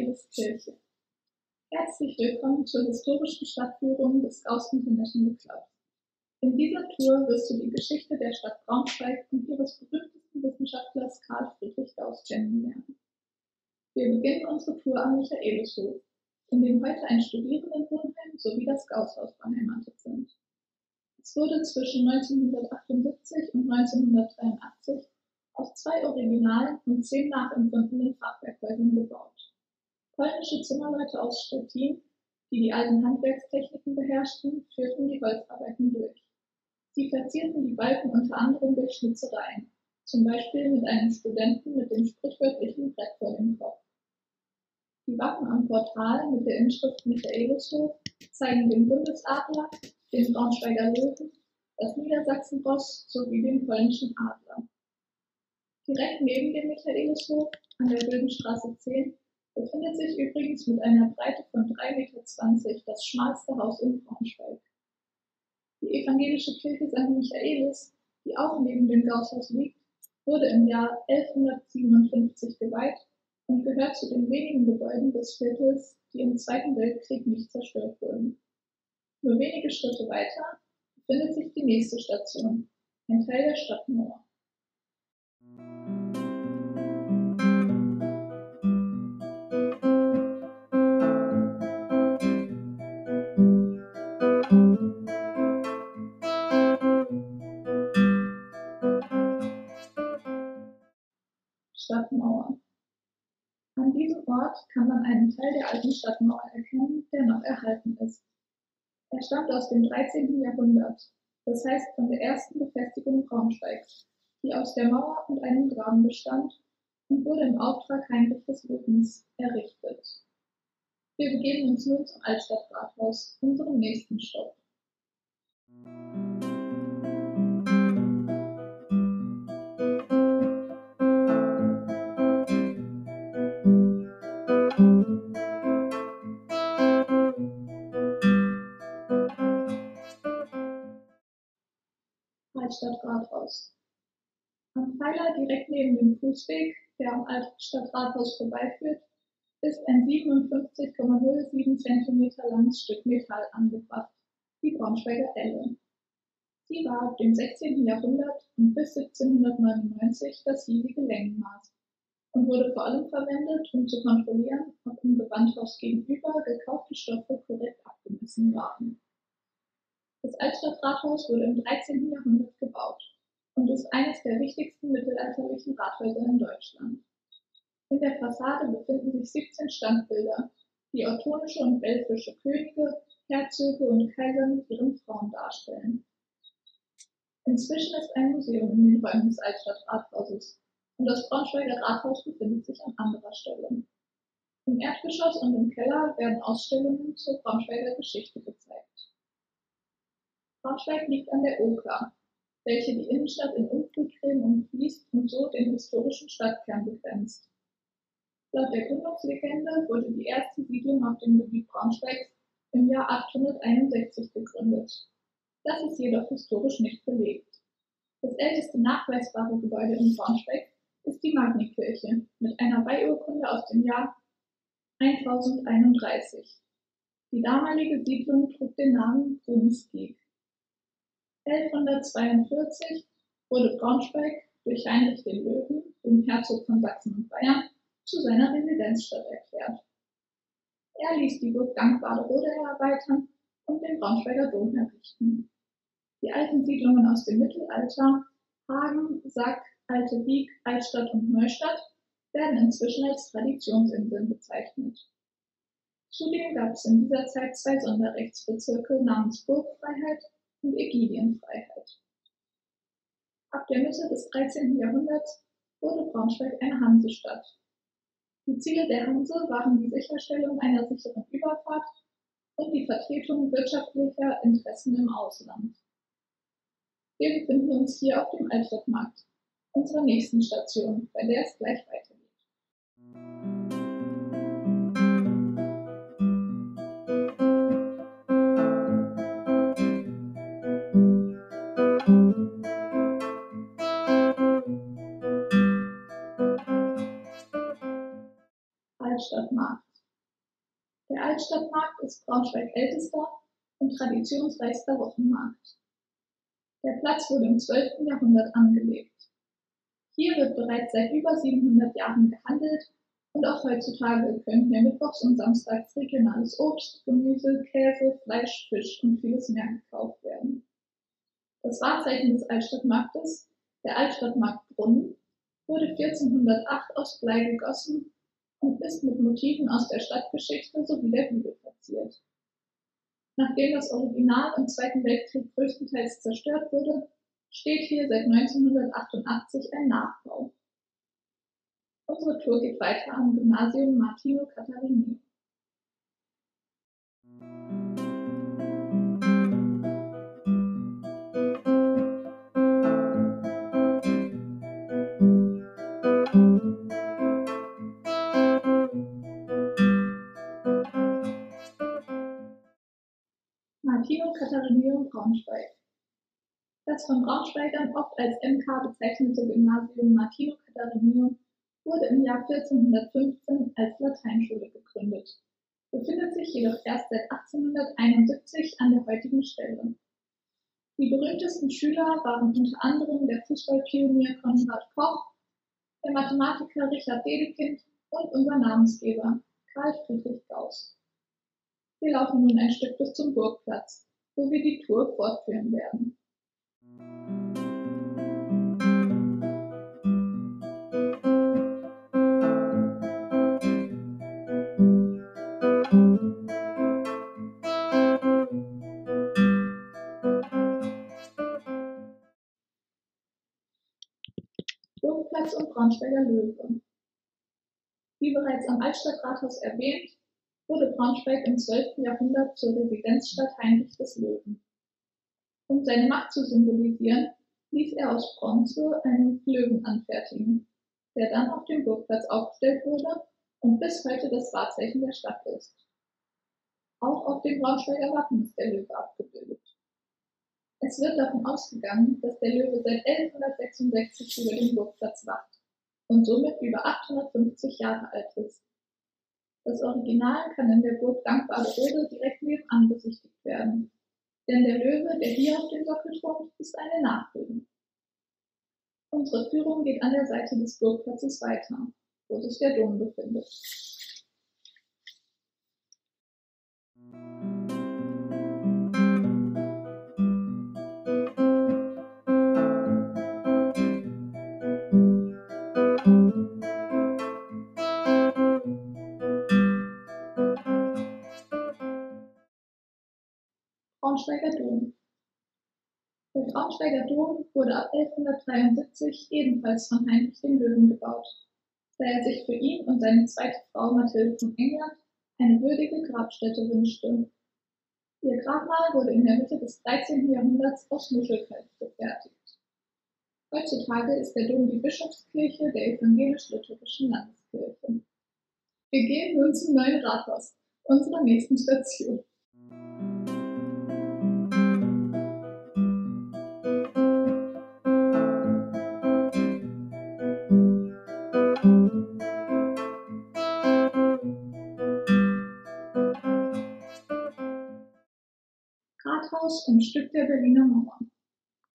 Michaeliskirche. Herzlich willkommen zur historischen Stadtführung des Gauss International Club. In dieser Tour wirst du die Geschichte der Stadt Braunschweig und ihres berühmtesten Wissenschaftlers Karl Friedrich Gauss kennenlernen. Wir beginnen unsere Tour am Michaelishof, in dem heute ein Studierendenwohnheim sowie das Gausshaus beheimatet sind. Es wurde zwischen 1978 und 1983 aus zwei originalen und zehn nachempfundenen Fachwerkhäusern gebaut. Polnische Zimmerleute aus Stettin, die die alten Handwerkstechniken beherrschten, führten die Holzarbeiten durch. Sie verzierten die Balken unter anderem durch Schnitzereien, zum Beispiel mit einem Studenten mit dem sprichwörtlichen Brett vor dem Kopf. Die Wappen am Portal mit der Inschrift Michaelishof zeigen den Bundesadler, den Braunschweiger Löwen, das Niedersachsenross sowie den polnischen Adler. Direkt neben dem Michaelishof an der Wildenstraße 10 befindet sich übrigens mit einer Breite von 3,20 Meter das schmalste Haus in Braunschweig. Die evangelische Kirche St. Michaelis, die auch neben dem Gausshaus liegt, wurde im Jahr 1157 geweiht und gehört zu den wenigen Gebäuden des Viertels, die im Zweiten Weltkrieg nicht zerstört wurden. Nur wenige Schritte weiter befindet sich die nächste Station, ein Teil der. Stadtmauer. Einen Teil der alten Stadtmauer erkennen, der noch erhalten ist. Er stammt aus dem 13. Jahrhundert, das heißt von der ersten Befestigung Braunschweigs, die aus der Mauer und einem Graben bestand und wurde im Auftrag Heinrich des Löwens errichtet. Wir begeben uns nun zum Altstadtrathaus, unserem nächsten Stopp. Altstadtrathaus. Am Pfeiler direkt neben dem Fußweg, der am Altstadtrathaus vorbeiführt, ist ein 57,07 cm langes Stück Metall angebracht, die Braunschweiger Elle. Sie war ab dem 16. Jahrhundert und bis 1799 das hiesige Längenmaß und wurde vor allem verwendet, um zu kontrollieren, ob im Gewandhaus gegenüber gekaufte Stoffe korrekt abgemessen waren. Das Altstadtrathaus wurde im 13. Jahrhundert gebaut und ist eines der wichtigsten mittelalterlichen Rathäuser in Deutschland. In der Fassade befinden sich 17 Standbilder, die ottonische und belgische Könige, Herzöge und Kaiser mit ihren Frauen darstellen. Inzwischen ist ein Museum in den Räumen des Altstadtrathauses und das Braunschweiger Rathaus befindet sich an anderer Stelle. Im Erdgeschoss und im Keller werden Ausstellungen zur Braunschweiger Geschichte gezeigt. Braunschweig liegt an der Oker, welche die Innenstadt in Umflutgräben umfließt und so den historischen Stadtkern begrenzt. Laut der Gründungslegende wurde die erste Siedlung auf dem Gebiet Braunschweigs im Jahr 861 gegründet. Das ist jedoch historisch nicht belegt. Das älteste nachweisbare Gebäude in Braunschweig ist die Magnikirche mit einer Weihurkunde aus dem Jahr 1031. Die damalige Siedlung trug den Namen Rumskig. 1142 wurde Braunschweig durch Heinrich den Löwen, den Herzog von Sachsen und Bayern, zu seiner Residenzstadt erklärt. Er ließ die Burg Dankbaderode erweitern und den Braunschweiger Dom errichten. Die alten Siedlungen aus dem Mittelalter, Hagen, Sack, Alte Wieg, Altstadt und Neustadt, werden inzwischen als Traditionsinseln bezeichnet. Zudem gab es in dieser Zeit zwei Sonderrechtsbezirke namens Burgfreiheit und Ägidienfreiheit. Ab der Mitte des 13. Jahrhunderts wurde Braunschweig eine Hansestadt. Die Ziele der Hanse waren die Sicherstellung einer sicheren Überfahrt und die Vertretung wirtschaftlicher Interessen im Ausland. Wir befinden uns hier auf dem Altstadtmarkt, unserer nächsten Station, bei der es gleich weitergeht. Altstadtmarkt. Der Altstadtmarkt ist Braunschweig ältester und traditionsreichster Wochenmarkt. Der Platz wurde im 12. Jahrhundert angelegt. Hier wird bereits seit über 700 Jahren gehandelt und auch heutzutage können hier mittwochs und samstags regionales Obst, Gemüse, Käse, Fleisch, Fisch und vieles mehr gekauft werden. Das Wahrzeichen des Altstadtmarktes, der Altstadtmarktbrunnen, wurde 1408 aus Blei gegossen und ist mit Motiven aus der Stadtgeschichte sowie der Bibel verziert. Nachdem das Original im Zweiten Weltkrieg größtenteils zerstört wurde, steht hier seit 1988 ein Nachbau. Unsere Tour geht weiter am Gymnasium Martino Catharini. Catharinium Braunschweig. Das von Braunschweigern oft als MK bezeichnete Gymnasium Martino Catharinium wurde im Jahr 1415 als Lateinschule gegründet, befindet sich jedoch erst seit 1871 an der heutigen Stelle. Die berühmtesten Schüler waren unter anderem der Fußballpionier Konrad Koch, der Mathematiker Richard Dedekind und unser Namensgeber Karl Friedrich Gauss. Wir laufen nun ein Stück bis zum Burgplatz, wo wir die Tour fortführen werden. Burgplatz und Braunschweiger Löwe. Wie bereits am Altstadtrathaus erwähnt, wurde Braunschweig im 12. Jahrhundert zur Residenzstadt Heinrich des Löwen. Um seine Macht zu symbolisieren, ließ er aus Bronze einen Löwen anfertigen, der dann auf dem Burgplatz aufgestellt wurde und bis heute das Wahrzeichen der Stadt ist. Auch auf dem Braunschweiger Wappen ist der Löwe abgebildet. Es wird davon ausgegangen, dass der Löwe seit 1166 über den Burgplatz wacht und somit über 850 Jahre alt ist. Das Original kann in der Burg Dankbare Rode direkt nebenan besichtigt werden, denn der Löwe, der hier auf dem Sockel thront, ist eine Nachbildung. Unsere Führung geht an der Seite des Burgplatzes weiter, wo sich der Dom befindet. Braunschweiger Dom. Der Braunschweiger Dom wurde ab 1173 ebenfalls von Heinrich dem Löwen gebaut, da er sich für ihn und seine zweite Frau Mathilde von England eine würdige Grabstätte wünschte. Ihr Grabmal wurde in der Mitte des 13. Jahrhunderts aus Muschelkalk gefertigt. Heutzutage ist der Dom die Bischofskirche der evangelisch-lutherischen Landeskirche. Wir gehen nun zum neuen Rathaus, unserer nächsten Station. Rathaus und Stück der Berliner Mauer.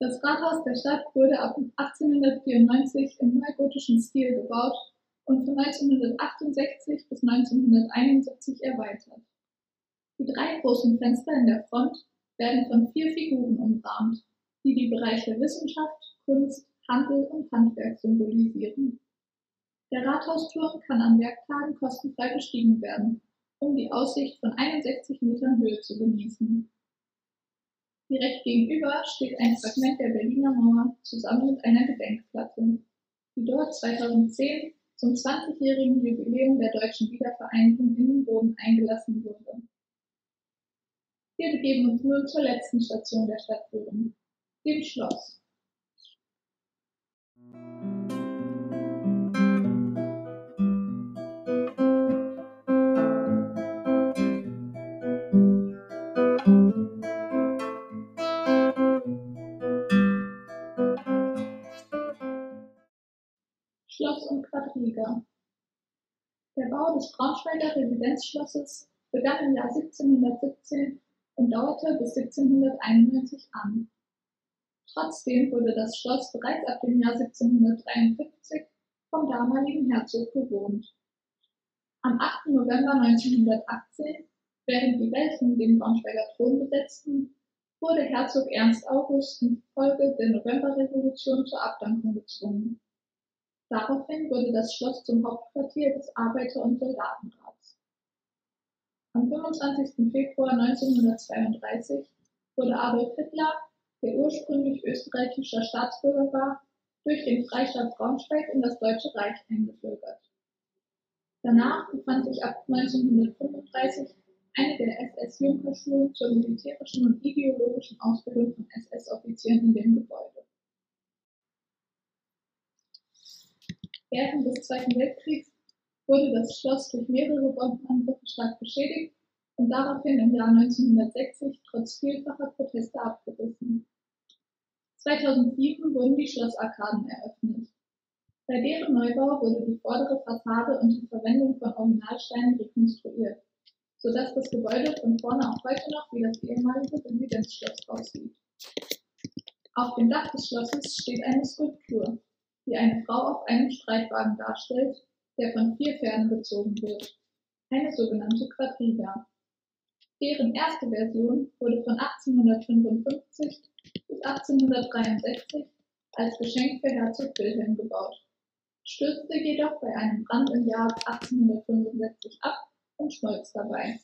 Das Rathaus der Stadt wurde ab 1894 im neugotischen Stil gebaut und von 1968 bis 1971 erweitert. Die drei großen Fenster in der Front werden von vier Figuren umrahmt, die die Bereiche Wissenschaft, Kunst, Handel und Handwerk symbolisieren. Der Rathausturm kann an Werktagen kostenfrei bestiegen werden, um die Aussicht von 61 Metern Höhe zu genießen. Direkt gegenüber steht ein Fragment der Berliner Mauer zusammen mit einer Gedenkplatte, die dort 2010 zum 20-jährigen Jubiläum der deutschen Wiedervereinigung in den Boden eingelassen wurde. Wir begeben uns nun zur letzten Station der Stadtführung, dem Schloss. Und Quadriga. Der Bau des Braunschweiger Residenzschlosses begann im Jahr 1717 und dauerte bis 1791 an. Trotzdem wurde das Schloss bereits ab dem Jahr 1753 vom damaligen Herzog bewohnt. Am 8. November 1918, während die Welfen den Braunschweiger Thron besetzten, wurde Herzog Ernst August infolge der Novemberrevolution zur Abdankung gezwungen. Daraufhin wurde das Schloss zum Hauptquartier des Arbeiter- und Soldatenrats. Am 25. Februar 1932 wurde Adolf Hitler, der ursprünglich österreichischer Staatsbürger war, durch den Freistaat Braunschweig in das Deutsche Reich eingebürgert. Danach befand sich ab 1935 eine der SS-Junkerschulen zur militärischen und ideologischen Ausbildung von SS-Offizieren in dem Gebäude. Während des Zweiten Weltkriegs wurde das Schloss durch mehrere Bombenangriffe stark beschädigt und daraufhin im Jahr 1960 trotz vielfacher Proteste abgerissen. 2007 wurden die Schlossarkaden eröffnet. Bei deren Neubau wurde die vordere Fassade unter Verwendung von Originalsteinen rekonstruiert, sodass das Gebäude von vorne auch heute noch wie das ehemalige Residenzschloss aussieht. Auf dem Dach des Schlosses steht eine Skulptur, die eine Frau auf einem Streitwagen darstellt, der von vier Pferden gezogen wird, eine sogenannte Quadriga. Deren erste Version wurde von 1855 bis 1863 als Geschenk für Herzog Wilhelm gebaut, stürzte jedoch bei einem Brand im Jahr 1865 ab und schmolz dabei.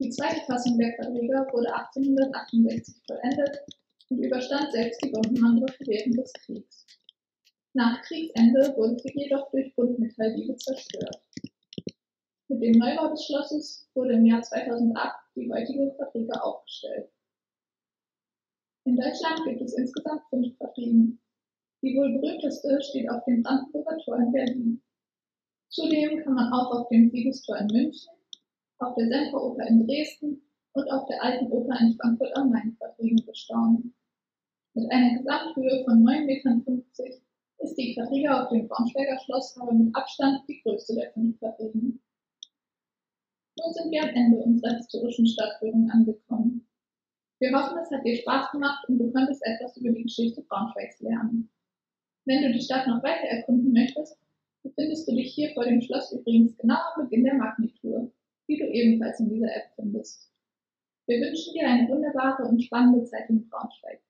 Die zweite Fassung der Quadriga wurde 1868 vollendet und überstand selbst die Bombenangriffe während des Kriegs. Nach Kriegsende wurde sie jedoch durch Buntmetalldiebe zerstört. Mit dem Neubau des Schlosses wurde im Jahr 2008 die heutige Quadriga aufgestellt. In Deutschland gibt es insgesamt fünf Quadrigen. Die wohl berühmteste steht auf dem Brandenburger Tor in Berlin. Zudem kann man auch auf dem Siegestor in München, auf der Semperoper in Dresden und auf der Alten Oper in Frankfurt am Main Quadrigen bestaunen. Mit einer Gesamthöhe von 9,50 Metern ist die Quadriga auf dem Braunschweiger Schloss aber mit Abstand die größte der fünf Quadrigen. Nun sind wir am Ende unserer historischen Stadtführung angekommen. Wir hoffen, es hat dir Spaß gemacht und du konntest etwas über die Geschichte Braunschweigs lernen. Wenn du die Stadt noch weiter erkunden möchtest, befindest du dich hier vor dem Schloss übrigens genau am Beginn der Magnitur, die du ebenfalls in dieser App findest. Wir wünschen dir eine wunderbare und spannende Zeit in Braunschweig.